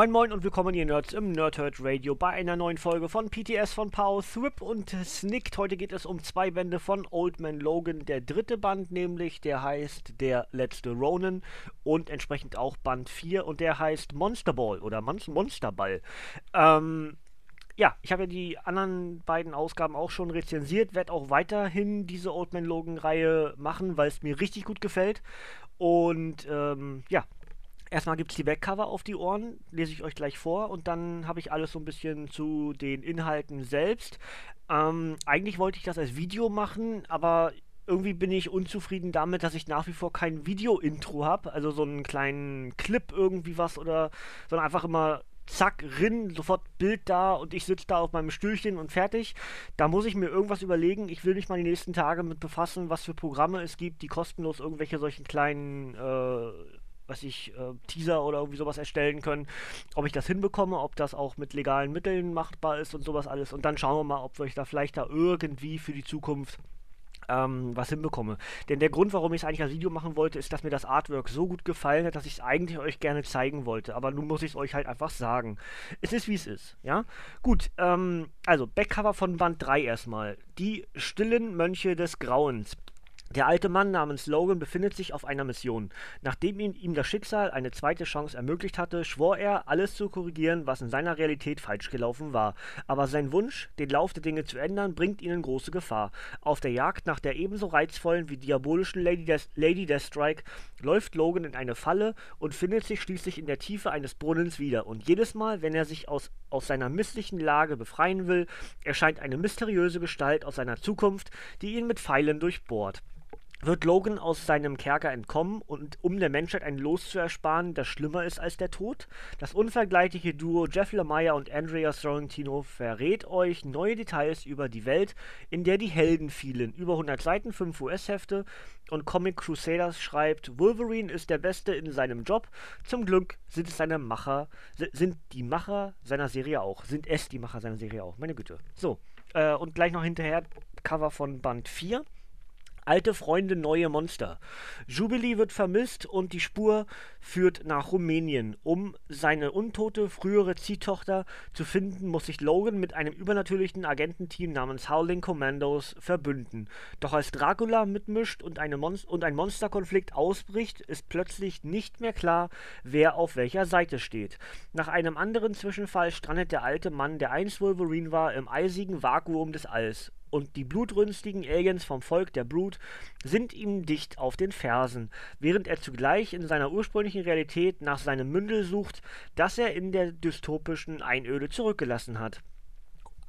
Moin Moin und willkommen ihr Nerds im Nerdhurt Radio bei einer neuen Folge von PTS von Pow, Thrip und Snicked. Heute geht es um zwei Bände von Old Man Logan. Der dritte Band nämlich, der heißt Der letzte Ronin und entsprechend auch Band 4 und der heißt Monster Ball oder Mon Monsterball. Ähm, ja, ich habe ja die anderen beiden Ausgaben auch schon rezensiert, werde auch weiterhin diese Old Man Logan Reihe machen, weil es mir richtig gut gefällt. Und ähm, ja, Erstmal gibt es die Backcover auf die Ohren, lese ich euch gleich vor und dann habe ich alles so ein bisschen zu den Inhalten selbst. Ähm, eigentlich wollte ich das als Video machen, aber irgendwie bin ich unzufrieden damit, dass ich nach wie vor kein Video-Intro habe, also so einen kleinen Clip irgendwie was oder, sondern einfach immer zack, rin, sofort Bild da und ich sitze da auf meinem Stühlchen und fertig. Da muss ich mir irgendwas überlegen. Ich will mich mal die nächsten Tage mit befassen, was für Programme es gibt, die kostenlos irgendwelche solchen kleinen äh, was ich, äh, Teaser oder irgendwie sowas erstellen können. Ob ich das hinbekomme, ob das auch mit legalen Mitteln machbar ist und sowas alles. Und dann schauen wir mal, ob ich da vielleicht da irgendwie für die Zukunft ähm, was hinbekomme. Denn der Grund, warum ich es eigentlich als Video machen wollte, ist, dass mir das Artwork so gut gefallen hat, dass ich es eigentlich euch gerne zeigen wollte. Aber nun muss ich es euch halt einfach sagen. Es ist, wie es ist, ja? Gut, ähm, also Backcover von Band 3 erstmal. Die stillen Mönche des Grauens. Der alte Mann namens Logan befindet sich auf einer Mission. Nachdem ihn, ihm das Schicksal eine zweite Chance ermöglicht hatte, schwor er, alles zu korrigieren, was in seiner Realität falsch gelaufen war. Aber sein Wunsch, den Lauf der Dinge zu ändern, bringt ihn in große Gefahr. Auf der Jagd nach der ebenso reizvollen wie diabolischen Lady, Des Lady Deathstrike läuft Logan in eine Falle und findet sich schließlich in der Tiefe eines Brunnens wieder. Und jedes Mal, wenn er sich aus, aus seiner misslichen Lage befreien will, erscheint eine mysteriöse Gestalt aus seiner Zukunft, die ihn mit Pfeilen durchbohrt wird Logan aus seinem Kerker entkommen und um der Menschheit ein Los zu ersparen, das schlimmer ist als der Tod? Das unvergleichliche Duo Jeff Lemire und Andrea Sorrentino verrät euch neue Details über die Welt, in der die Helden fielen. Über 100 Seiten, 5 US-Hefte und Comic Crusaders schreibt, Wolverine ist der Beste in seinem Job. Zum Glück sind es seine Macher, sind die Macher seiner Serie auch. Sind es die Macher seiner Serie auch. Meine Güte. So, äh, und gleich noch hinterher Cover von Band 4. Alte Freunde, neue Monster. Jubilee wird vermisst und die Spur führt nach Rumänien. Um seine untote frühere Ziehtochter zu finden, muss sich Logan mit einem übernatürlichen Agententeam namens Howling Commandos verbünden. Doch als Dracula mitmischt und, Mon und ein Monsterkonflikt ausbricht, ist plötzlich nicht mehr klar, wer auf welcher Seite steht. Nach einem anderen Zwischenfall strandet der alte Mann, der einst Wolverine war, im eisigen Vakuum des Alls und die blutrünstigen Aliens vom Volk der Brut sind ihm dicht auf den Fersen, während er zugleich in seiner ursprünglichen Realität nach seinem Mündel sucht, das er in der dystopischen Einöde zurückgelassen hat.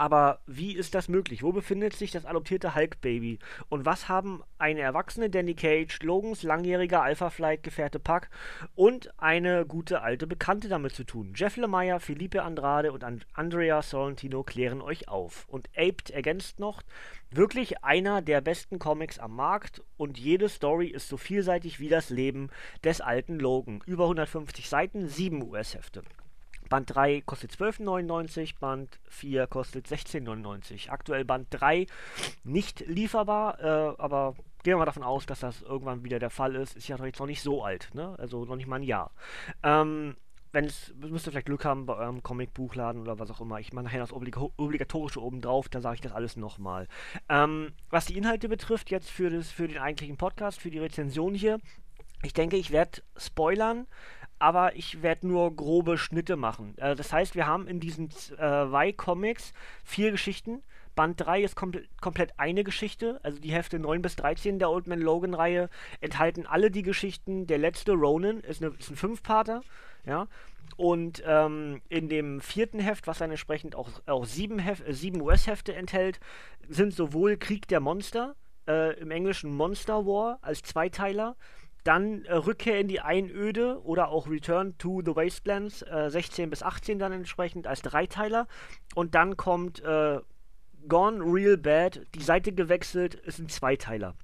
Aber wie ist das möglich? Wo befindet sich das adoptierte Hulk-Baby? Und was haben eine erwachsene Danny Cage, Logans langjähriger Alpha-Flight-Gefährte Puck und eine gute alte Bekannte damit zu tun? Jeff Lemire, Felipe Andrade und And Andrea Sorrentino klären euch auf. Und Aped ergänzt noch, wirklich einer der besten Comics am Markt und jede Story ist so vielseitig wie das Leben des alten Logan. Über 150 Seiten, 7 US-Hefte. Band 3 kostet 12,99, Band 4 kostet 16,99. Aktuell Band 3 nicht lieferbar, äh, aber gehen wir mal davon aus, dass das irgendwann wieder der Fall ist. Ist ja jetzt noch nicht so alt, ne? Also noch nicht mal ein Jahr. Ähm, wenn es, müsst ihr vielleicht Glück haben bei eurem Comicbuchladen oder was auch immer. Ich mache nachher das Oblig Obligatorische oben drauf, dann sage ich das alles nochmal. Ähm, was die Inhalte betrifft, jetzt für, das, für den eigentlichen Podcast, für die Rezension hier, ich denke, ich werde spoilern, aber ich werde nur grobe Schnitte machen. Äh, das heißt, wir haben in diesen äh, Y-Comics vier Geschichten. Band 3 ist kom komplett eine Geschichte, also die Hefte 9 bis 13 der Old Man Logan-Reihe enthalten alle die Geschichten. Der letzte Ronin ist, eine, ist ein Fünfparter, ja. Und ähm, in dem vierten Heft, was dann entsprechend auch, auch sieben, äh, sieben US-Hefte enthält, sind sowohl Krieg der Monster, äh, im Englischen Monster War als Zweiteiler, dann äh, Rückkehr in die Einöde oder auch Return to the Wastelands, äh, 16 bis 18 dann entsprechend als Dreiteiler. Und dann kommt äh, Gone Real Bad, die Seite gewechselt, ist ein Zweiteiler.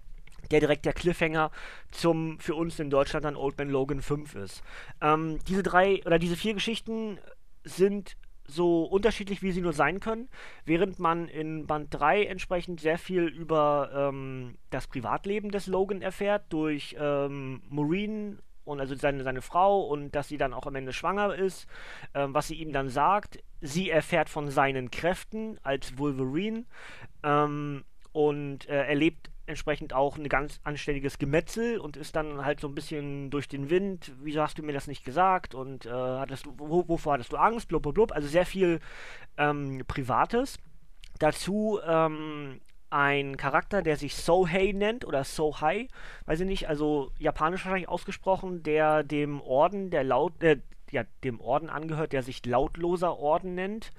Der direkt der Cliffhanger zum für uns in Deutschland dann Old Man Logan 5 ist. Ähm, diese drei oder diese vier Geschichten sind so unterschiedlich, wie sie nur sein können, während man in Band 3 entsprechend sehr viel über ähm, das Privatleben des Logan erfährt, durch ähm, Maureen und also seine, seine Frau und dass sie dann auch am Ende schwanger ist, ähm, was sie ihm dann sagt. Sie erfährt von seinen Kräften als Wolverine ähm, und äh, erlebt entsprechend auch ein ganz anständiges Gemetzel und ist dann halt so ein bisschen durch den Wind. Wieso hast du mir das nicht gesagt? Und äh, hattest du, wo, wovor hattest du Angst? Blub, blub, blub. Also sehr viel ähm, Privates. Dazu ähm, ein Charakter, der sich Sohei nennt oder Sohai, weiß ich nicht, also japanisch wahrscheinlich ausgesprochen, der dem Orden der Laut, äh, ja, dem Orden angehört, der sich lautloser Orden nennt.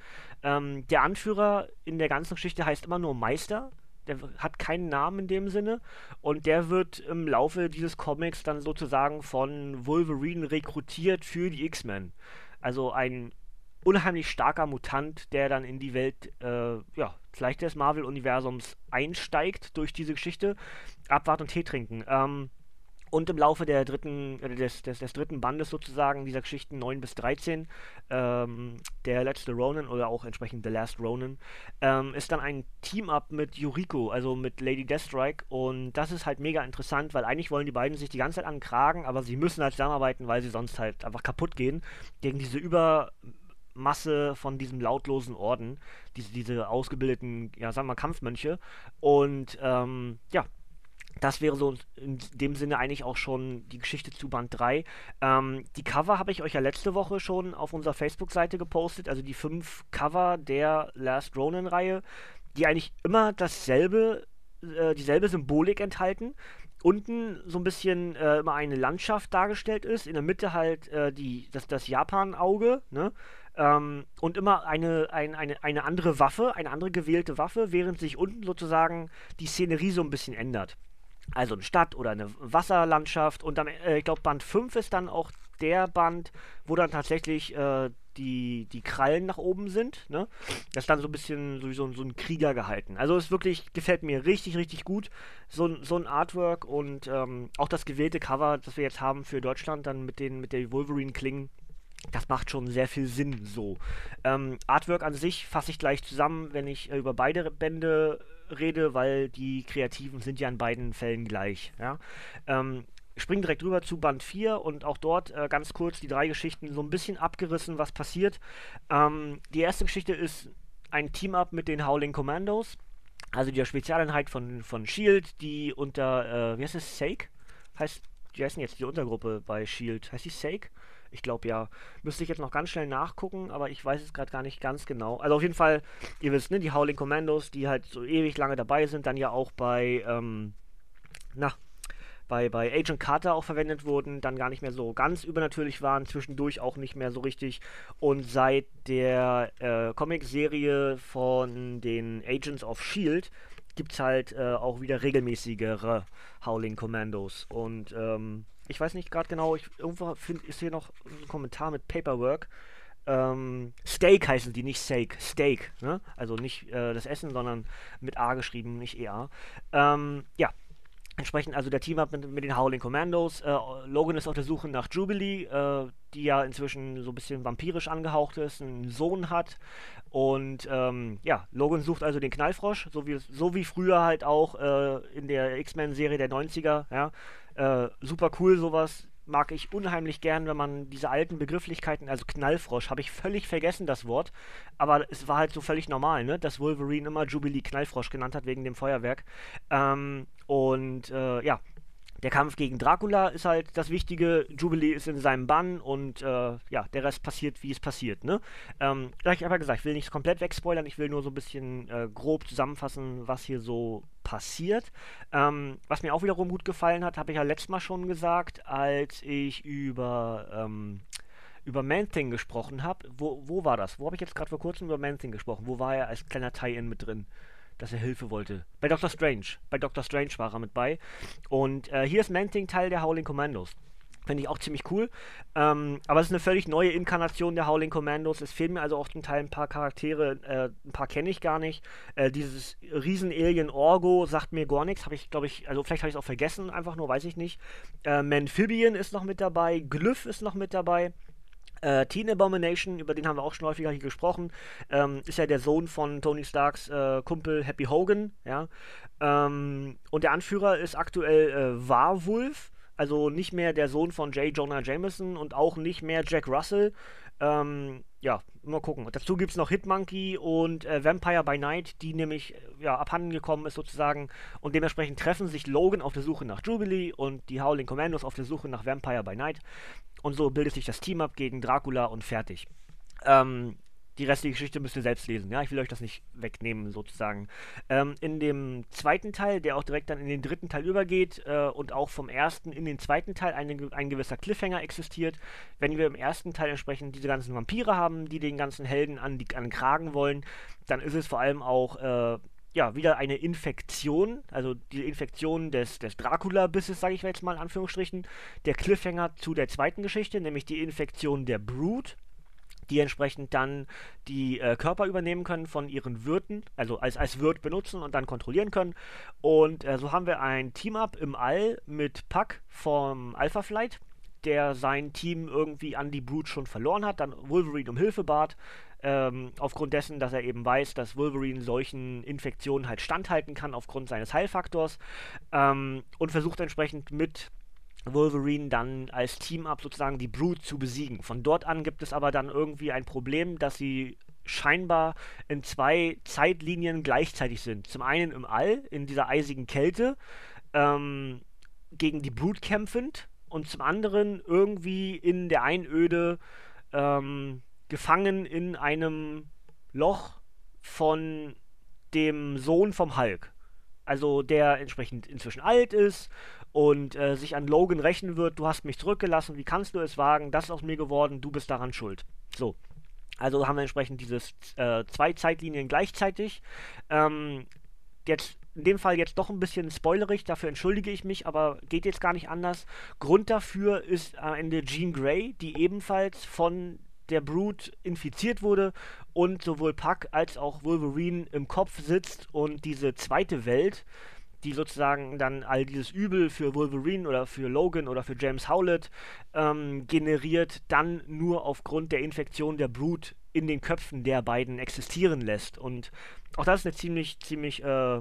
Ähm, der Anführer in der ganzen Geschichte heißt immer nur Meister der hat keinen Namen in dem Sinne und der wird im Laufe dieses Comics dann sozusagen von Wolverine rekrutiert für die X-Men. Also ein unheimlich starker Mutant, der dann in die Welt, äh, ja, vielleicht des Marvel-Universums einsteigt durch diese Geschichte. Abwarten und Tee trinken. Ähm, und im Laufe der dritten, äh, des, des, des, dritten Bandes sozusagen dieser Geschichten 9 bis 13, ähm, der letzte Ronin oder auch entsprechend The Last Ronin, ähm, ist dann ein Team-Up mit Yuriko, also mit Lady Deathstrike. Und das ist halt mega interessant, weil eigentlich wollen die beiden sich die ganze Zeit ankragen, aber sie müssen halt zusammenarbeiten, weil sie sonst halt einfach kaputt gehen gegen diese Übermasse von diesem lautlosen Orden, diese, diese ausgebildeten, ja, sagen wir mal, Kampfmönche. Und ähm, ja, das wäre so in dem Sinne eigentlich auch schon die Geschichte zu Band 3. Ähm, die Cover habe ich euch ja letzte Woche schon auf unserer Facebook-Seite gepostet, also die fünf Cover der Last Ronin-Reihe, die eigentlich immer dasselbe, äh, dieselbe Symbolik enthalten. Unten so ein bisschen äh, immer eine Landschaft dargestellt ist, in der Mitte halt äh, die, das, das Japan-Auge, ne? Ähm, und immer eine, ein, eine, eine andere Waffe, eine andere gewählte Waffe, während sich unten sozusagen die Szenerie so ein bisschen ändert. Also eine Stadt oder eine Wasserlandschaft. Und dann, äh, ich glaube, Band 5 ist dann auch der Band, wo dann tatsächlich äh, die, die Krallen nach oben sind. Ne? Das ist dann so ein bisschen so, so, so ein Krieger gehalten. Also es wirklich, gefällt mir richtig, richtig gut. So, so ein Artwork und ähm, auch das gewählte Cover, das wir jetzt haben für Deutschland, dann mit, den, mit der Wolverine-Klingen. Das macht schon sehr viel Sinn so. Ähm, Artwork an sich fasse ich gleich zusammen, wenn ich äh, über beide Bände rede, weil die Kreativen sind ja in beiden Fällen gleich. Ja? Ähm, springen direkt rüber zu Band 4 und auch dort äh, ganz kurz die drei Geschichten so ein bisschen abgerissen, was passiert. Ähm, die erste Geschichte ist ein Team-Up mit den Howling Commandos, also der Spezialeinheit von, von Shield, die unter, äh, wie heißt es, Sake? Heißt, wie heißt denn jetzt die Untergruppe bei Shield? Heißt die Sake? Ich glaube ja. Müsste ich jetzt noch ganz schnell nachgucken, aber ich weiß es gerade gar nicht ganz genau. Also auf jeden Fall, ihr wisst, ne, die Howling Commandos, die halt so ewig lange dabei sind, dann ja auch bei, ähm, na, bei, bei Agent Carter auch verwendet wurden, dann gar nicht mehr so ganz übernatürlich waren, zwischendurch auch nicht mehr so richtig. Und seit der äh, Comic-Serie von den Agents of Shield gibt es halt äh, auch wieder regelmäßigere Howling Commandos. Und ähm, ich weiß nicht gerade genau, ich, irgendwo find, ist hier noch ein Kommentar mit Paperwork. Ähm, Steak heißen die, nicht Steak. Steak, ne? Also nicht äh, das Essen, sondern mit A geschrieben, nicht EA. Ähm, ja, Entsprechend also der Team-Up mit, mit, den Howling Commandos. Äh, Logan ist auf der Suche nach Jubilee, äh, die ja inzwischen so ein bisschen vampirisch angehaucht ist, einen Sohn hat. Und ähm, ja, Logan sucht also den Knallfrosch, so wie, so wie früher halt auch äh, in der X-Men-Serie der 90er. Ja? Äh, super cool sowas. Mag ich unheimlich gern, wenn man diese alten Begrifflichkeiten, also Knallfrosch, habe ich völlig vergessen, das Wort. Aber es war halt so völlig normal, ne? Dass Wolverine immer Jubilee Knallfrosch genannt hat wegen dem Feuerwerk. Ähm, und äh, ja, der Kampf gegen Dracula ist halt das Wichtige. Jubilee ist in seinem Bann und äh, ja, der Rest passiert, wie es passiert. Ne? Ähm, ich habe ja gesagt, ich will nicht komplett wegspoilern, ich will nur so ein bisschen äh, grob zusammenfassen, was hier so passiert. Ähm, was mir auch wiederum gut gefallen hat, habe ich ja letztes Mal schon gesagt, als ich über, ähm, über Man-Thing gesprochen habe. Wo, wo war das? Wo habe ich jetzt gerade vor kurzem über Man-Thing gesprochen? Wo war er als kleiner Tie-In mit drin? Dass er Hilfe wollte. Bei Doctor Strange. Bei Doctor Strange war er mit bei. Und äh, hier ist Manting Teil der Howling Commandos. Finde ich auch ziemlich cool. Ähm, aber es ist eine völlig neue Inkarnation der Howling Commandos. Es fehlen mir also auch zum Teil ein paar Charaktere. Äh, ein paar kenne ich gar nicht. Äh, dieses Riesen-Alien Orgo sagt mir gar nichts. Habe ich, glaube ich, also vielleicht habe ich es auch vergessen, einfach nur, weiß ich nicht. Äh, Manphibian ist noch mit dabei. Glyph ist noch mit dabei. Äh, Teen Abomination, über den haben wir auch schon häufiger hier gesprochen, ähm, ist ja der Sohn von Tony Starks äh, Kumpel Happy Hogan, ja. Ähm, und der Anführer ist aktuell äh, Warwolf, also nicht mehr der Sohn von J. Jonah Jameson und auch nicht mehr Jack Russell. Ähm, ja, mal gucken. Dazu gibt es noch Hitmonkey und äh, Vampire by Night, die nämlich äh, ja, abhanden gekommen ist sozusagen. Und dementsprechend treffen sich Logan auf der Suche nach Jubilee und die Howling Commandos auf der Suche nach Vampire by Night. Und so bildet sich das Team ab gegen Dracula und fertig. Ähm, die restliche Geschichte müsst ihr selbst lesen. Ja, ich will euch das nicht wegnehmen, sozusagen. Ähm, in dem zweiten Teil, der auch direkt dann in den dritten Teil übergeht äh, und auch vom ersten in den zweiten Teil ein, ein gewisser Cliffhanger existiert, wenn wir im ersten Teil entsprechend diese ganzen Vampire haben, die den ganzen Helden an, die, an den Kragen wollen, dann ist es vor allem auch. Äh, ja, wieder eine Infektion, also die Infektion des, des Dracula-Bisses, sage ich jetzt mal in Anführungsstrichen, der Cliffhanger zu der zweiten Geschichte, nämlich die Infektion der Brood, die entsprechend dann die äh, Körper übernehmen können von ihren Wirten, also als, als Wirt benutzen und dann kontrollieren können. Und äh, so haben wir ein Team-Up im All mit Puck vom Alpha Flight, der sein Team irgendwie an die Brute schon verloren hat, dann Wolverine um Hilfe bat, ähm, aufgrund dessen, dass er eben weiß, dass Wolverine solchen Infektionen halt standhalten kann aufgrund seines Heilfaktors ähm, und versucht entsprechend mit Wolverine dann als Team-Up sozusagen die Brute zu besiegen. Von dort an gibt es aber dann irgendwie ein Problem, dass sie scheinbar in zwei Zeitlinien gleichzeitig sind. Zum einen im All, in dieser eisigen Kälte, ähm, gegen die Brute kämpfend und zum anderen irgendwie in der Einöde ähm, gefangen in einem Loch von dem Sohn vom Hulk. Also der entsprechend inzwischen alt ist und äh, sich an Logan rächen wird, du hast mich zurückgelassen, wie kannst du es wagen, das ist aus mir geworden, du bist daran schuld. So. Also haben wir entsprechend dieses äh, zwei Zeitlinien gleichzeitig. Ähm, jetzt in dem Fall jetzt doch ein bisschen spoilerig, dafür entschuldige ich mich, aber geht jetzt gar nicht anders. Grund dafür ist am Ende Jean Grey, die ebenfalls von der Brute infiziert wurde und sowohl Puck als auch Wolverine im Kopf sitzt und diese zweite Welt die sozusagen dann all dieses Übel für Wolverine oder für Logan oder für James Howlett ähm, generiert, dann nur aufgrund der Infektion der Brut in den Köpfen der beiden existieren lässt. Und auch das ist eine ziemlich, ziemlich äh,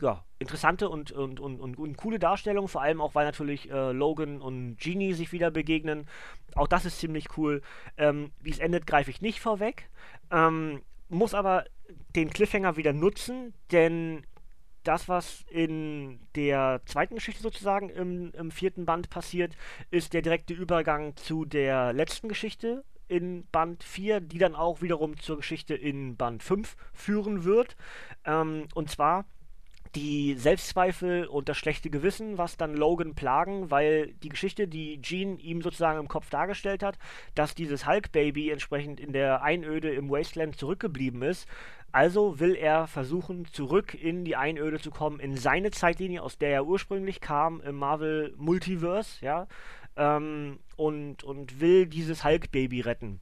ja, interessante und, und, und, und, und, coole Darstellung, vor allem auch, weil natürlich äh, Logan und Genie sich wieder begegnen. Auch das ist ziemlich cool. Ähm, Wie es endet, greife ich nicht vorweg. Ähm, muss aber den Cliffhanger wieder nutzen, denn das, was in der zweiten Geschichte sozusagen im, im, vierten Band passiert, ist der direkte Übergang zu der letzten Geschichte in Band 4, die dann auch wiederum zur Geschichte in Band 5 führen wird. Ähm, und zwar die Selbstzweifel und das schlechte Gewissen, was dann Logan plagen, weil die Geschichte, die Jean ihm sozusagen im Kopf dargestellt hat, dass dieses Hulk-Baby entsprechend in der Einöde im Wasteland zurückgeblieben ist, also will er versuchen, zurück in die Einöde zu kommen, in seine Zeitlinie, aus der er ursprünglich kam, im Marvel Multiverse, ja, ähm, und, und will dieses Hulk-Baby retten.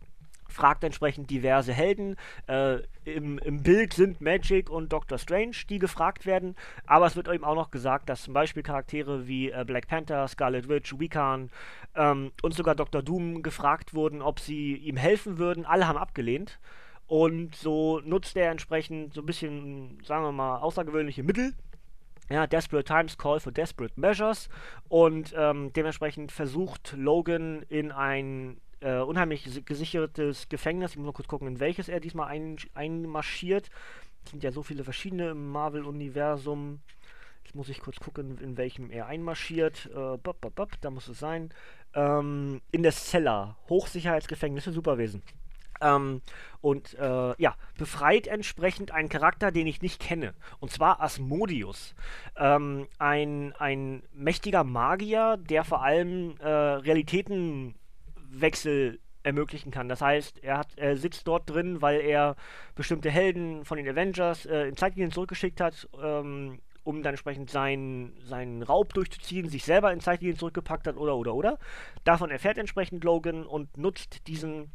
Fragt entsprechend diverse Helden. Äh, im, Im Bild sind Magic und Doctor Strange, die gefragt werden, aber es wird eben auch noch gesagt, dass zum Beispiel Charaktere wie äh, Black Panther, Scarlet Witch, Wiccan ähm, und sogar Dr. Doom gefragt wurden, ob sie ihm helfen würden. Alle haben abgelehnt. Und so nutzt er entsprechend so ein bisschen, sagen wir mal, außergewöhnliche Mittel. Ja, Desperate Times Call for Desperate Measures. Und ähm, dementsprechend versucht Logan in ein äh, unheimlich gesichertes Gefängnis, ich muss mal kurz gucken, in welches er diesmal ein, einmarschiert. Es sind ja so viele verschiedene im Marvel-Universum. Jetzt muss ich kurz gucken, in welchem er einmarschiert. Äh, bop, bop, bop, da muss es sein. Ähm, in der Cellar, Hochsicherheitsgefängnis für Superwesen. Ähm, und äh, ja, befreit entsprechend einen Charakter, den ich nicht kenne. Und zwar Asmodius. Ähm, ein, ein mächtiger Magier, der vor allem äh, Realitätenwechsel ermöglichen kann. Das heißt, er, hat, er sitzt dort drin, weil er bestimmte Helden von den Avengers äh, in Zeitlinien zurückgeschickt hat, ähm, um dann entsprechend seinen, seinen Raub durchzuziehen, sich selber in Zeitlinien zurückgepackt hat oder oder oder. Davon erfährt entsprechend Logan und nutzt diesen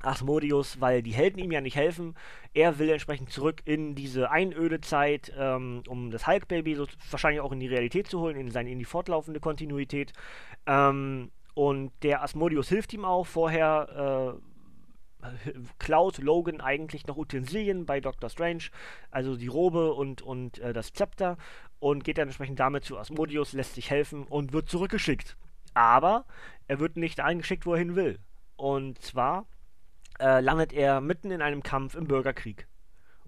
Asmodeus, weil die Helden ihm ja nicht helfen. Er will entsprechend zurück in diese Einödezeit, ähm, um das Hulk-Baby so wahrscheinlich auch in die Realität zu holen, in, seine, in die fortlaufende Kontinuität. Ähm, und der Asmodeus hilft ihm auch. Vorher äh, klaut Logan eigentlich noch Utensilien bei Doctor Strange, also die Robe und, und äh, das Zepter, und geht dann entsprechend damit zu Asmodeus, lässt sich helfen und wird zurückgeschickt. Aber er wird nicht eingeschickt, wo er hin will. Und zwar äh, landet er mitten in einem Kampf im Bürgerkrieg.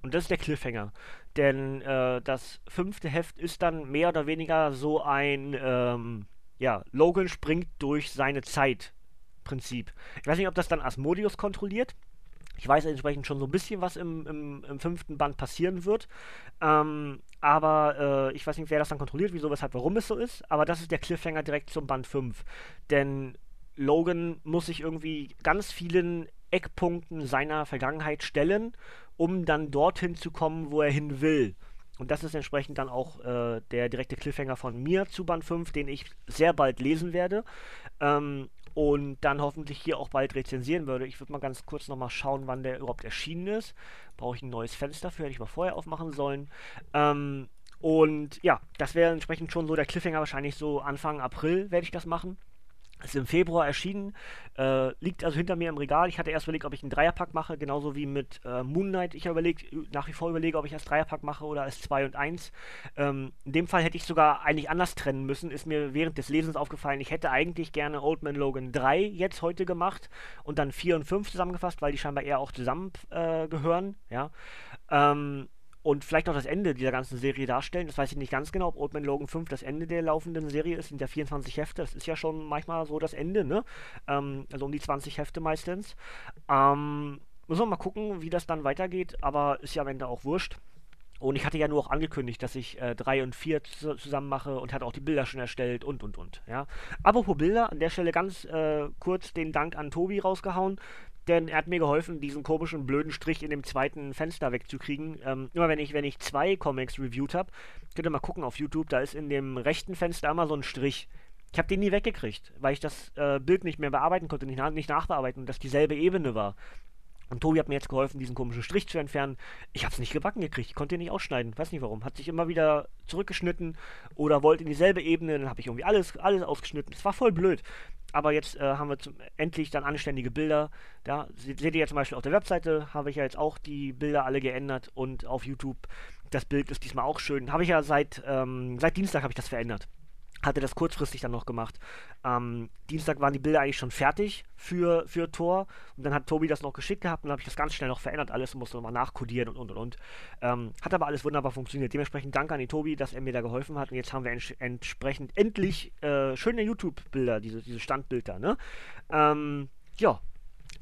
Und das ist der Cliffhanger. Denn äh, das fünfte Heft ist dann mehr oder weniger so ein, ähm, ja, Logan springt durch seine Zeit Prinzip. Ich weiß nicht, ob das dann Asmodeus kontrolliert. Ich weiß entsprechend schon so ein bisschen, was im, im, im fünften Band passieren wird. Ähm, aber äh, ich weiß nicht, wer das dann kontrolliert, wieso, weshalb, warum es so ist. Aber das ist der Cliffhanger direkt zum Band 5. Denn Logan muss sich irgendwie ganz vielen Eckpunkten seiner Vergangenheit stellen, um dann dorthin zu kommen, wo er hin will. Und das ist entsprechend dann auch äh, der direkte Cliffhanger von mir zu Band 5, den ich sehr bald lesen werde. Ähm, und dann hoffentlich hier auch bald rezensieren würde. Ich würde mal ganz kurz nochmal schauen, wann der überhaupt erschienen ist. Brauche ich ein neues Fenster für, hätte ich mal vorher aufmachen sollen. Ähm, und ja, das wäre entsprechend schon so der Cliffhanger, wahrscheinlich so Anfang April werde ich das machen. Ist im Februar erschienen, äh, liegt also hinter mir im Regal. Ich hatte erst überlegt, ob ich einen Dreierpack mache, genauso wie mit äh, Moon Knight. Ich habe überlegt, nach wie vor überlege, ob ich als Dreierpack mache oder als 2 und 1. Ähm, in dem Fall hätte ich sogar eigentlich anders trennen müssen. Ist mir während des Lesens aufgefallen, ich hätte eigentlich gerne Old Man Logan 3 jetzt heute gemacht und dann 4 und 5 zusammengefasst, weil die scheinbar eher auch zusammengehören. Äh, ja. Ähm, und vielleicht auch das Ende dieser ganzen Serie darstellen. Das weiß ich nicht ganz genau, ob Old Man Logan 5 das Ende der laufenden Serie ist. Sind ja 24 Hefte. Das ist ja schon manchmal so das Ende, ne? Ähm, also um die 20 Hefte meistens. Ähm, müssen wir mal gucken, wie das dann weitergeht, aber ist ja am Ende auch wurscht. Und ich hatte ja nur auch angekündigt, dass ich 3 äh, und 4 zusammen mache und hatte auch die Bilder schon erstellt und und und. Ja. Apropos Bilder, an der Stelle ganz äh, kurz den Dank an Tobi rausgehauen denn er hat mir geholfen, diesen komischen blöden Strich in dem zweiten Fenster wegzukriegen. Ähm, immer wenn ich, wenn ich zwei Comics reviewed habe, könnt ihr mal gucken auf YouTube, da ist in dem rechten Fenster immer so ein Strich. Ich habe den nie weggekriegt, weil ich das äh, Bild nicht mehr bearbeiten konnte, nicht, nicht nachbearbeiten und das dieselbe Ebene war. Und Tobi hat mir jetzt geholfen, diesen komischen Strich zu entfernen. Ich habe es nicht gebacken gekriegt. Ich konnte ihn nicht ausschneiden. Weiß nicht warum. Hat sich immer wieder zurückgeschnitten oder wollte in dieselbe Ebene. Dann habe ich irgendwie alles, alles ausgeschnitten. Es war voll blöd. Aber jetzt äh, haben wir zum, endlich dann anständige Bilder. Da seht ihr ja zum Beispiel auf der Webseite, habe ich ja jetzt auch die Bilder alle geändert und auf YouTube. Das Bild ist diesmal auch schön. Habe ich ja seit, ähm, seit Dienstag habe ich das verändert hatte das kurzfristig dann noch gemacht. Am Dienstag waren die Bilder eigentlich schon fertig für, für Tor und dann hat Tobi das noch geschickt gehabt und dann habe ich das ganz schnell noch verändert, alles musste nochmal nachkodieren und und und und. Ähm, hat aber alles wunderbar funktioniert. Dementsprechend danke an die Tobi, dass er mir da geholfen hat und jetzt haben wir ents entsprechend endlich äh, schöne YouTube-Bilder, diese, diese Standbilder, ne? Ähm, ja,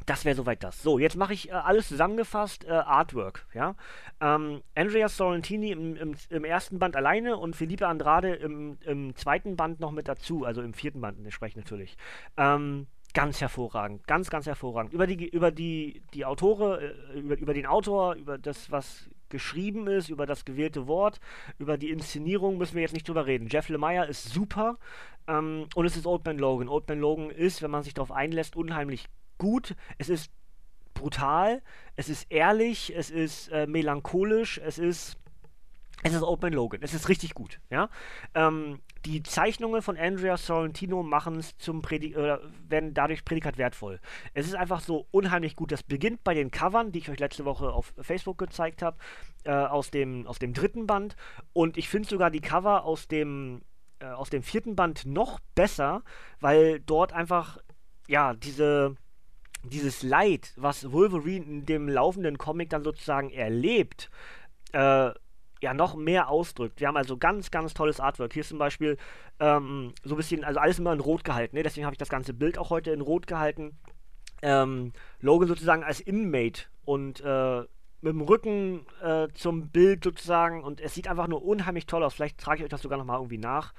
das wäre soweit das. So, jetzt mache ich äh, alles zusammengefasst, äh, Artwork, ja. Ähm, Andrea Sorrentini im, im, im, ersten Band alleine und Felipe Andrade im, im, zweiten Band noch mit dazu, also im vierten Band entsprechend natürlich. Ähm, ganz hervorragend, ganz, ganz hervorragend. Über die, über die, die Autore, äh, über, über den Autor, über das, was geschrieben ist, über das gewählte Wort, über die Inszenierung müssen wir jetzt nicht drüber reden. Jeff Lemire ist super ähm, und es ist Old Man Logan. Old Man Logan ist, wenn man sich darauf einlässt, unheimlich gut, es ist brutal, es ist ehrlich, es ist äh, melancholisch, es ist es ist Open Logan, es ist richtig gut, ja. Ähm, die Zeichnungen von Andrea Sorrentino machen es zum Predik äh, werden dadurch Prädikat wertvoll. Es ist einfach so unheimlich gut. Das beginnt bei den Covern, die ich euch letzte Woche auf Facebook gezeigt habe, äh, aus, dem, aus dem dritten Band. Und ich finde sogar die Cover aus dem, äh, aus dem vierten Band noch besser, weil dort einfach, ja, diese dieses Leid, was Wolverine in dem laufenden Comic dann sozusagen erlebt, äh, ja, noch mehr ausdrückt. Wir haben also ganz, ganz tolles Artwork. Hier ist zum Beispiel ähm, so ein bisschen, also alles immer in Rot gehalten. Ne? Deswegen habe ich das ganze Bild auch heute in Rot gehalten. Ähm, Logan sozusagen als Inmate und äh, mit dem Rücken äh, zum Bild sozusagen und es sieht einfach nur unheimlich toll aus. Vielleicht trage ich euch das sogar nochmal irgendwie nach.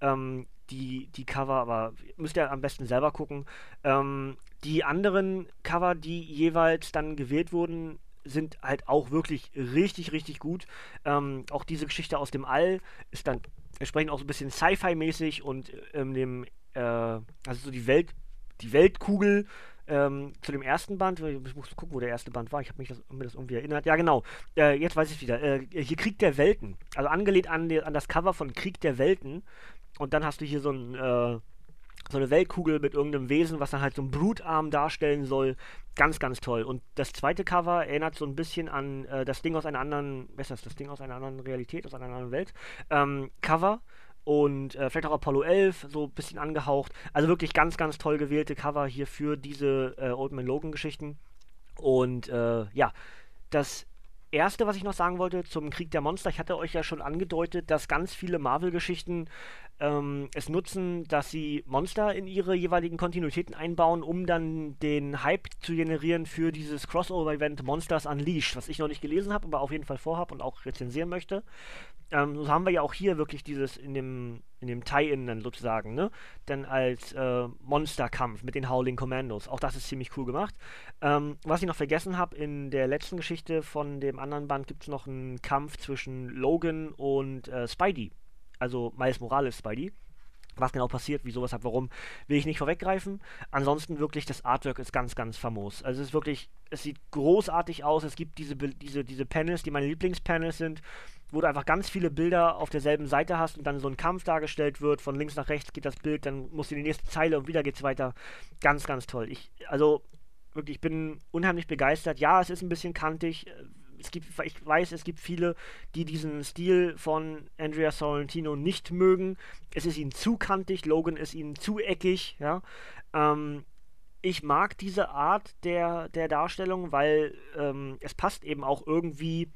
Ähm, die, die Cover, aber müsst ihr am besten selber gucken. Ähm, die anderen Cover, die jeweils dann gewählt wurden, sind halt auch wirklich richtig, richtig gut. Ähm, auch diese Geschichte aus dem All ist dann entsprechend auch so ein bisschen Sci-Fi-mäßig und ähm, dem, äh, also so die Welt, die Weltkugel ähm, zu dem ersten Band, ich muss gucken, wo der erste Band war, ich habe mich das, mir das irgendwie erinnert. Ja, genau, äh, jetzt weiß ich wieder. Äh, hier Krieg der Welten, also angelehnt an, an das Cover von Krieg der Welten. Und dann hast du hier so ein, äh, so eine Weltkugel mit irgendeinem Wesen, was dann halt so einen Brutarm darstellen soll. Ganz, ganz toll. Und das zweite Cover erinnert so ein bisschen an äh, das Ding aus einer anderen, was ist das, das Ding aus einer anderen Realität, aus einer anderen Welt. Ähm, Cover und äh, vielleicht auch Apollo 11, so ein bisschen angehaucht. Also wirklich ganz, ganz toll gewählte Cover hier für diese äh, Old Man Logan Geschichten. Und äh, ja, das erste, was ich noch sagen wollte zum Krieg der Monster, ich hatte euch ja schon angedeutet, dass ganz viele Marvel-Geschichten ähm, es nutzen, dass sie Monster in ihre jeweiligen Kontinuitäten einbauen, um dann den Hype zu generieren für dieses Crossover-Event Monsters Unleashed, was ich noch nicht gelesen habe, aber auf jeden Fall vorhabe und auch rezensieren möchte. Ähm, so haben wir ja auch hier wirklich dieses in dem, in dem Tie-In dann sozusagen, ne? Dann als äh, Monsterkampf mit den Howling Commandos. Auch das ist ziemlich cool gemacht. Ähm, was ich noch vergessen habe, in der letzten Geschichte von dem anderen Band gibt es noch einen Kampf zwischen Logan und äh, Spidey also Miles Morales Spidey. Was genau passiert, wieso, weshalb, warum, will ich nicht vorweggreifen. Ansonsten wirklich, das Artwork ist ganz, ganz famos. Also es ist wirklich, es sieht großartig aus. Es gibt diese, diese, diese Panels, die meine Lieblingspanels sind, wo du einfach ganz viele Bilder auf derselben Seite hast und dann so ein Kampf dargestellt wird. Von links nach rechts geht das Bild, dann musst du in die nächste Zeile und wieder geht's weiter. Ganz, ganz toll. Ich, also wirklich, ich bin unheimlich begeistert. Ja, es ist ein bisschen kantig es gibt, ich weiß, es gibt viele, die diesen Stil von Andrea Sorrentino nicht mögen. Es ist ihnen zu kantig, Logan ist ihnen zu eckig, ja. Ähm, ich mag diese Art der, der Darstellung, weil ähm, es passt eben auch irgendwie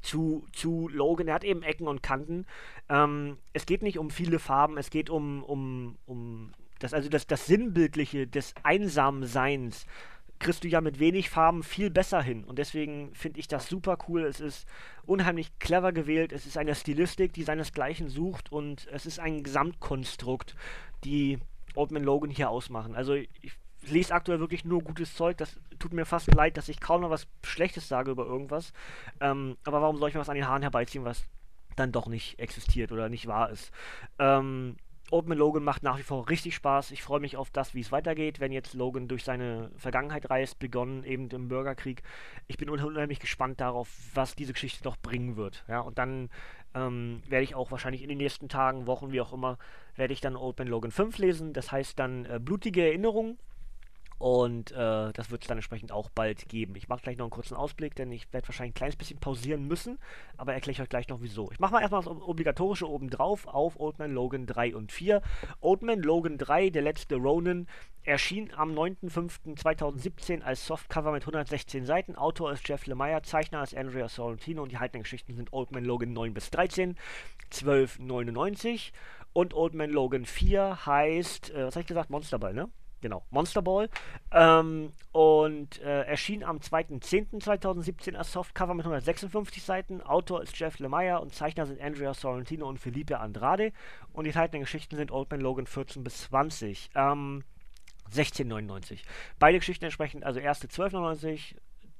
zu, zu Logan. Er hat eben Ecken und Kanten. Ähm, es geht nicht um viele Farben, es geht um, um, um das, also das, das Sinnbildliche des Einsamseins kriegst du ja mit wenig Farben viel besser hin. Und deswegen finde ich das super cool. Es ist unheimlich clever gewählt. Es ist eine Stilistik, die seinesgleichen sucht. Und es ist ein Gesamtkonstrukt, die Oldman Logan hier ausmachen. Also ich lese aktuell wirklich nur gutes Zeug. Das tut mir fast leid, dass ich kaum noch was Schlechtes sage über irgendwas. Ähm, aber warum soll ich mir was an den Haaren herbeiziehen, was dann doch nicht existiert oder nicht wahr ist? Ähm, Open Logan macht nach wie vor richtig Spaß. Ich freue mich auf das, wie es weitergeht, wenn jetzt Logan durch seine Vergangenheit reist, begonnen eben im Bürgerkrieg. Ich bin unheimlich gespannt darauf, was diese Geschichte noch bringen wird. Ja, und dann ähm, werde ich auch wahrscheinlich in den nächsten Tagen, Wochen, wie auch immer, werde ich dann Open Logan 5 lesen. Das heißt dann äh, blutige Erinnerungen und äh, das wird es dann entsprechend auch bald geben. Ich mache gleich noch einen kurzen Ausblick, denn ich werde wahrscheinlich ein kleines bisschen pausieren müssen, aber erkläre ich euch gleich noch wieso. Ich mache mal erstmal das Obligatorische oben drauf auf Old Man Logan 3 und 4. Old Man Logan 3, der letzte Ronin, erschien am 9.05.2017 als Softcover mit 116 Seiten. Autor ist Jeff Lemire, Zeichner ist Andrea Sorrentino und die haltenden Geschichten sind Old Man Logan 9 bis 13, 12,99. Und Old Man Logan 4 heißt, äh, was habe ich gesagt? Monsterball, ne? Genau, Monster Ball. Ähm, und äh, erschien am 2.10.2017 als Softcover mit 156 Seiten. Autor ist Jeff Lemire und Zeichner sind Andrea Sorrentino und Felipe Andrade. Und die Zeiten der Geschichten sind Old Man Logan 14 bis 20. Ähm, 16,99. Beide Geschichten entsprechend, also erste 12,99,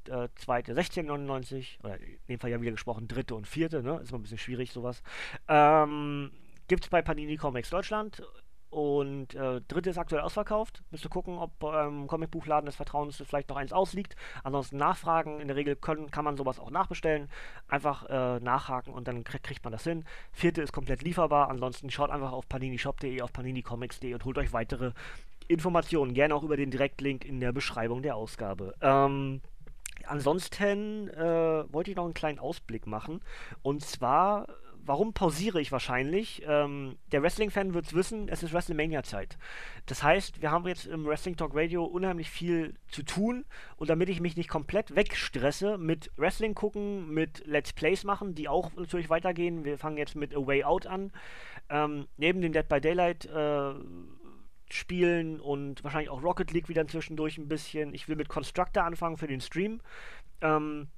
äh, zweite 16,99, oder in dem Fall ja wieder gesprochen, dritte und vierte, ne? Ist immer ein bisschen schwierig, sowas. Ähm, Gibt es bei Panini Comics Deutschland und äh, dritte ist aktuell ausverkauft. Müsst ihr gucken, ob ähm, Comicbuchladen des Vertrauens vielleicht noch eins ausliegt. Ansonsten nachfragen. In der Regel können, kann man sowas auch nachbestellen. Einfach äh, nachhaken und dann krieg, kriegt man das hin. Vierte ist komplett lieferbar. Ansonsten schaut einfach auf paninishop.de, auf paninicomics.de und holt euch weitere Informationen. Gerne auch über den Direktlink in der Beschreibung der Ausgabe. Ähm, ansonsten äh, wollte ich noch einen kleinen Ausblick machen. Und zwar warum pausiere ich wahrscheinlich? Ähm, der Wrestling-Fan wird es wissen, es ist WrestleMania-Zeit. Das heißt, wir haben jetzt im Wrestling Talk Radio unheimlich viel zu tun und damit ich mich nicht komplett wegstresse mit Wrestling gucken, mit Let's Plays machen, die auch natürlich weitergehen. Wir fangen jetzt mit A Way Out an. Ähm, neben den Dead by Daylight äh, spielen und wahrscheinlich auch Rocket League wieder zwischendurch ein bisschen. Ich will mit Constructor anfangen für den Stream. Ähm,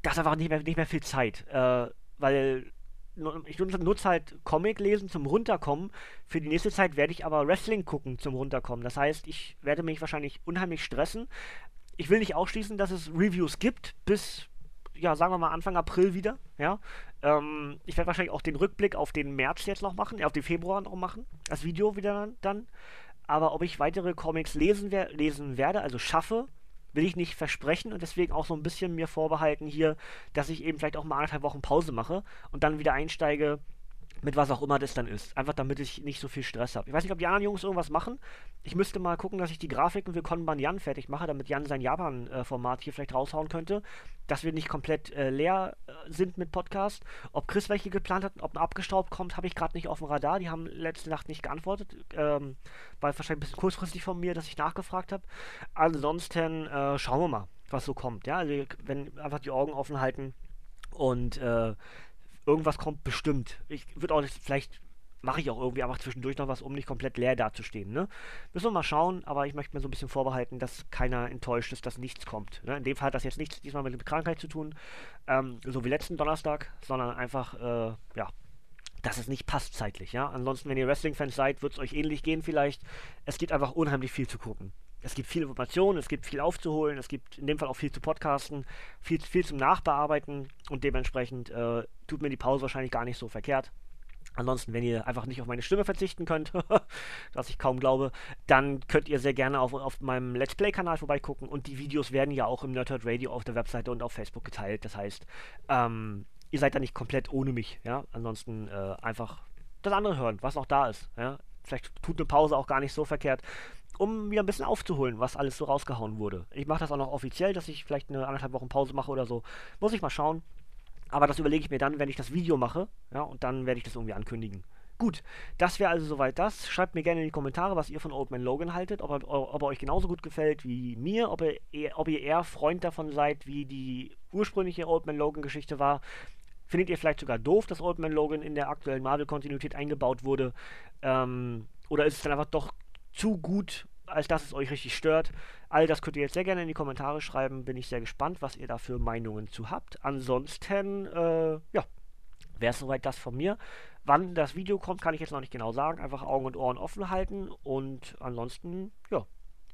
das ist einfach nicht mehr, nicht mehr viel Zeit, äh, weil ich nutze halt Comic lesen zum Runterkommen. Für die nächste Zeit werde ich aber Wrestling gucken zum Runterkommen. Das heißt, ich werde mich wahrscheinlich unheimlich stressen. Ich will nicht ausschließen, dass es Reviews gibt bis, ja, sagen wir mal Anfang April wieder. Ja, ähm, ich werde wahrscheinlich auch den Rückblick auf den März jetzt noch machen, äh, auf den Februar noch machen, das Video wieder dann. Aber ob ich weitere Comics lesen, wer lesen werde, also schaffe, will ich nicht versprechen und deswegen auch so ein bisschen mir vorbehalten hier, dass ich eben vielleicht auch mal anderthalb Wochen Pause mache und dann wieder einsteige mit was auch immer das dann ist. Einfach damit ich nicht so viel Stress habe. Ich weiß nicht, ob die anderen Jungs irgendwas machen. Ich müsste mal gucken, dass ich die Grafiken für Konban Jan fertig mache, damit Jan sein Japan-Format hier vielleicht raushauen könnte. Dass wir nicht komplett äh, leer äh, sind mit Podcast. Ob Chris welche geplant hat, ob ein abgestaubt kommt, habe ich gerade nicht auf dem Radar. Die haben letzte Nacht nicht geantwortet. Ähm, war wahrscheinlich ein bisschen kurzfristig von mir, dass ich nachgefragt habe. Ansonsten äh, schauen wir mal, was so kommt. Ja, also wenn einfach die Augen offen halten und äh, irgendwas kommt bestimmt. Ich würde auch nicht, vielleicht mache ich auch irgendwie einfach zwischendurch noch was, um nicht komplett leer dazustehen. Ne? Müssen wir mal schauen, aber ich möchte mir so ein bisschen vorbehalten, dass keiner enttäuscht ist, dass nichts kommt. Ne? In dem Fall hat das jetzt nichts diesmal mit Krankheit zu tun, ähm, so wie letzten Donnerstag, sondern einfach, äh, ja, dass es nicht passt zeitlich. Ja? Ansonsten, wenn ihr Wrestling-Fans seid, wird es euch ähnlich gehen vielleicht. Es gibt einfach unheimlich viel zu gucken. Es gibt viel Informationen, es gibt viel aufzuholen, es gibt in dem Fall auch viel zu podcasten, viel, viel zum Nachbearbeiten und dementsprechend äh, tut mir die Pause wahrscheinlich gar nicht so verkehrt. Ansonsten, wenn ihr einfach nicht auf meine Stimme verzichten könnt, was ich kaum glaube, dann könnt ihr sehr gerne auf, auf meinem Let's Play-Kanal vorbeigucken und die Videos werden ja auch im Nerdhurt Radio auf der Webseite und auf Facebook geteilt. Das heißt, ähm, ihr seid da nicht komplett ohne mich. Ja? Ansonsten äh, einfach das andere hören, was noch da ist. Ja? Vielleicht tut eine Pause auch gar nicht so verkehrt um wieder ein bisschen aufzuholen, was alles so rausgehauen wurde. Ich mache das auch noch offiziell, dass ich vielleicht eine anderthalb Wochen Pause mache oder so. Muss ich mal schauen. Aber das überlege ich mir dann, wenn ich das Video mache. Ja, und dann werde ich das irgendwie ankündigen. Gut, das wäre also soweit das. Schreibt mir gerne in die Kommentare, was ihr von Old Man Logan haltet, ob er, ob er euch genauso gut gefällt wie mir, ob ihr, ob ihr eher Freund davon seid, wie die ursprüngliche Old Man Logan Geschichte war. Findet ihr vielleicht sogar doof, dass Old Man Logan in der aktuellen Marvel-Kontinuität eingebaut wurde? Ähm, oder ist es dann einfach doch zu gut, als dass es euch richtig stört. All das könnt ihr jetzt sehr gerne in die Kommentare schreiben. Bin ich sehr gespannt, was ihr da für Meinungen zu habt. Ansonsten, äh, ja, wäre es soweit das von mir. Wann das Video kommt, kann ich jetzt noch nicht genau sagen. Einfach Augen und Ohren offen halten. Und ansonsten, ja,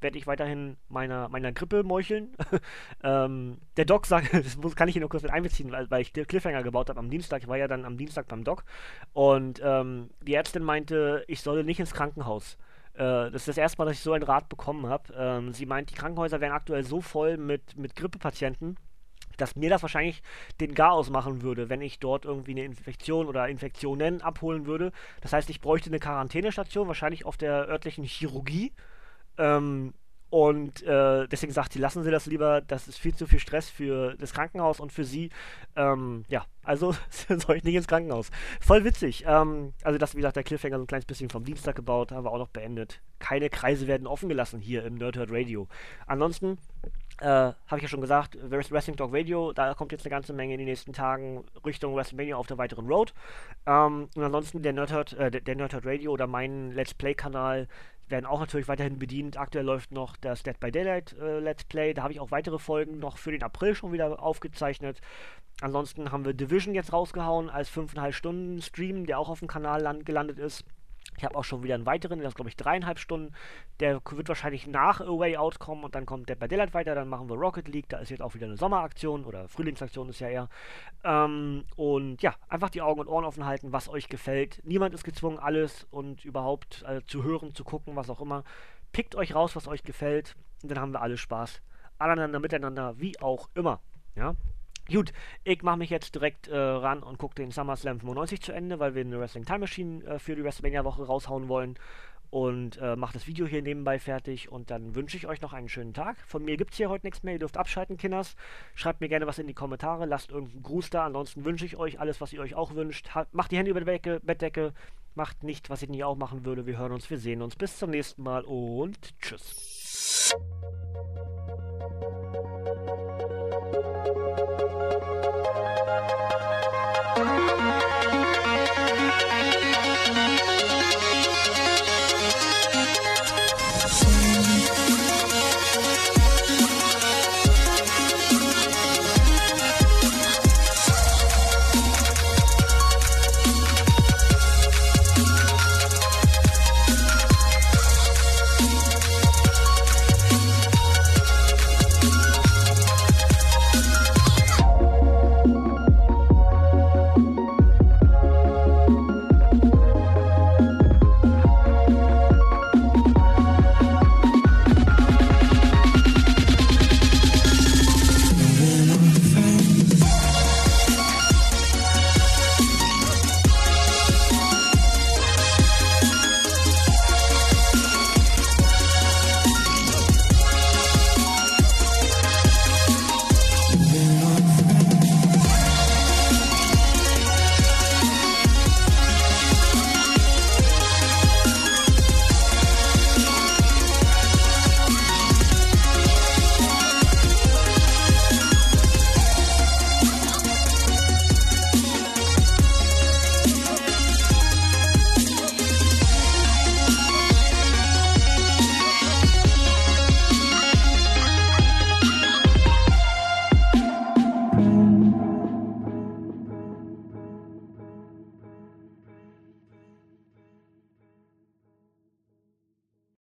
werde ich weiterhin meiner, meiner Grippe meucheln. ähm, der Doc sagt, das muss, kann ich hier noch kurz mit einbeziehen, weil, weil ich Cliffhanger gebaut habe am Dienstag. Ich war ja dann am Dienstag beim Doc. Und ähm, die Ärztin meinte, ich solle nicht ins Krankenhaus. Äh, das ist das erste Mal, dass ich so einen Rat bekommen habe. Ähm, sie meint, die Krankenhäuser wären aktuell so voll mit, mit Grippepatienten, dass mir das wahrscheinlich den Garaus machen würde, wenn ich dort irgendwie eine Infektion oder Infektionen abholen würde. Das heißt, ich bräuchte eine Quarantänestation, wahrscheinlich auf der örtlichen Chirurgie. Ähm, und äh, deswegen sagt sie, lassen Sie das lieber, das ist viel zu viel Stress für das Krankenhaus und für Sie. Ähm, ja, also soll ich nicht ins Krankenhaus. Voll witzig. Ähm, also das, wie gesagt, der Cliffhanger so ein kleines bisschen vom Dienstag gebaut, haben wir auch noch beendet. Keine Kreise werden offen gelassen hier im Nerdhurt Radio. Ansonsten äh, habe ich ja schon gesagt, Wrestling Talk Radio, da kommt jetzt eine ganze Menge in den nächsten Tagen Richtung WrestleMania auf der weiteren Road. Ähm, und ansonsten der Nerdhurt, äh, der Nerdhurt Radio oder mein Let's Play-Kanal werden auch natürlich weiterhin bedient. Aktuell läuft noch das Dead by Daylight äh, Let's Play. Da habe ich auch weitere Folgen noch für den April schon wieder aufgezeichnet. Ansonsten haben wir Division jetzt rausgehauen als 5,5 Stunden Stream, der auch auf dem Kanal gelandet ist. Ich habe auch schon wieder einen weiteren, der ist glaube ich dreieinhalb Stunden. Der wird wahrscheinlich nach A Way Out kommen und dann kommt der bei Daylight weiter. Dann machen wir Rocket League. Da ist jetzt auch wieder eine Sommeraktion oder Frühlingsaktion ist ja eher. Ähm, und ja, einfach die Augen und Ohren offen halten, was euch gefällt. Niemand ist gezwungen, alles und überhaupt äh, zu hören, zu gucken, was auch immer. Pickt euch raus, was euch gefällt und dann haben wir alle Spaß. Aneinander, miteinander, wie auch immer. Ja, Gut, ich mache mich jetzt direkt äh, ran und gucke den SummerSlam 95 zu Ende, weil wir eine Wrestling Time Machine äh, für die WrestleMania-Woche raushauen wollen. Und äh, mache das Video hier nebenbei fertig. Und dann wünsche ich euch noch einen schönen Tag. Von mir gibt es hier heute nichts mehr. Ihr dürft abschalten, Kinders. Schreibt mir gerne was in die Kommentare. Lasst irgendeinen Gruß da. Ansonsten wünsche ich euch alles, was ihr euch auch wünscht. Ha macht die Hände über die Becke, Bettdecke. Macht nicht, was ich nicht auch machen würde. Wir hören uns, wir sehen uns. Bis zum nächsten Mal und tschüss.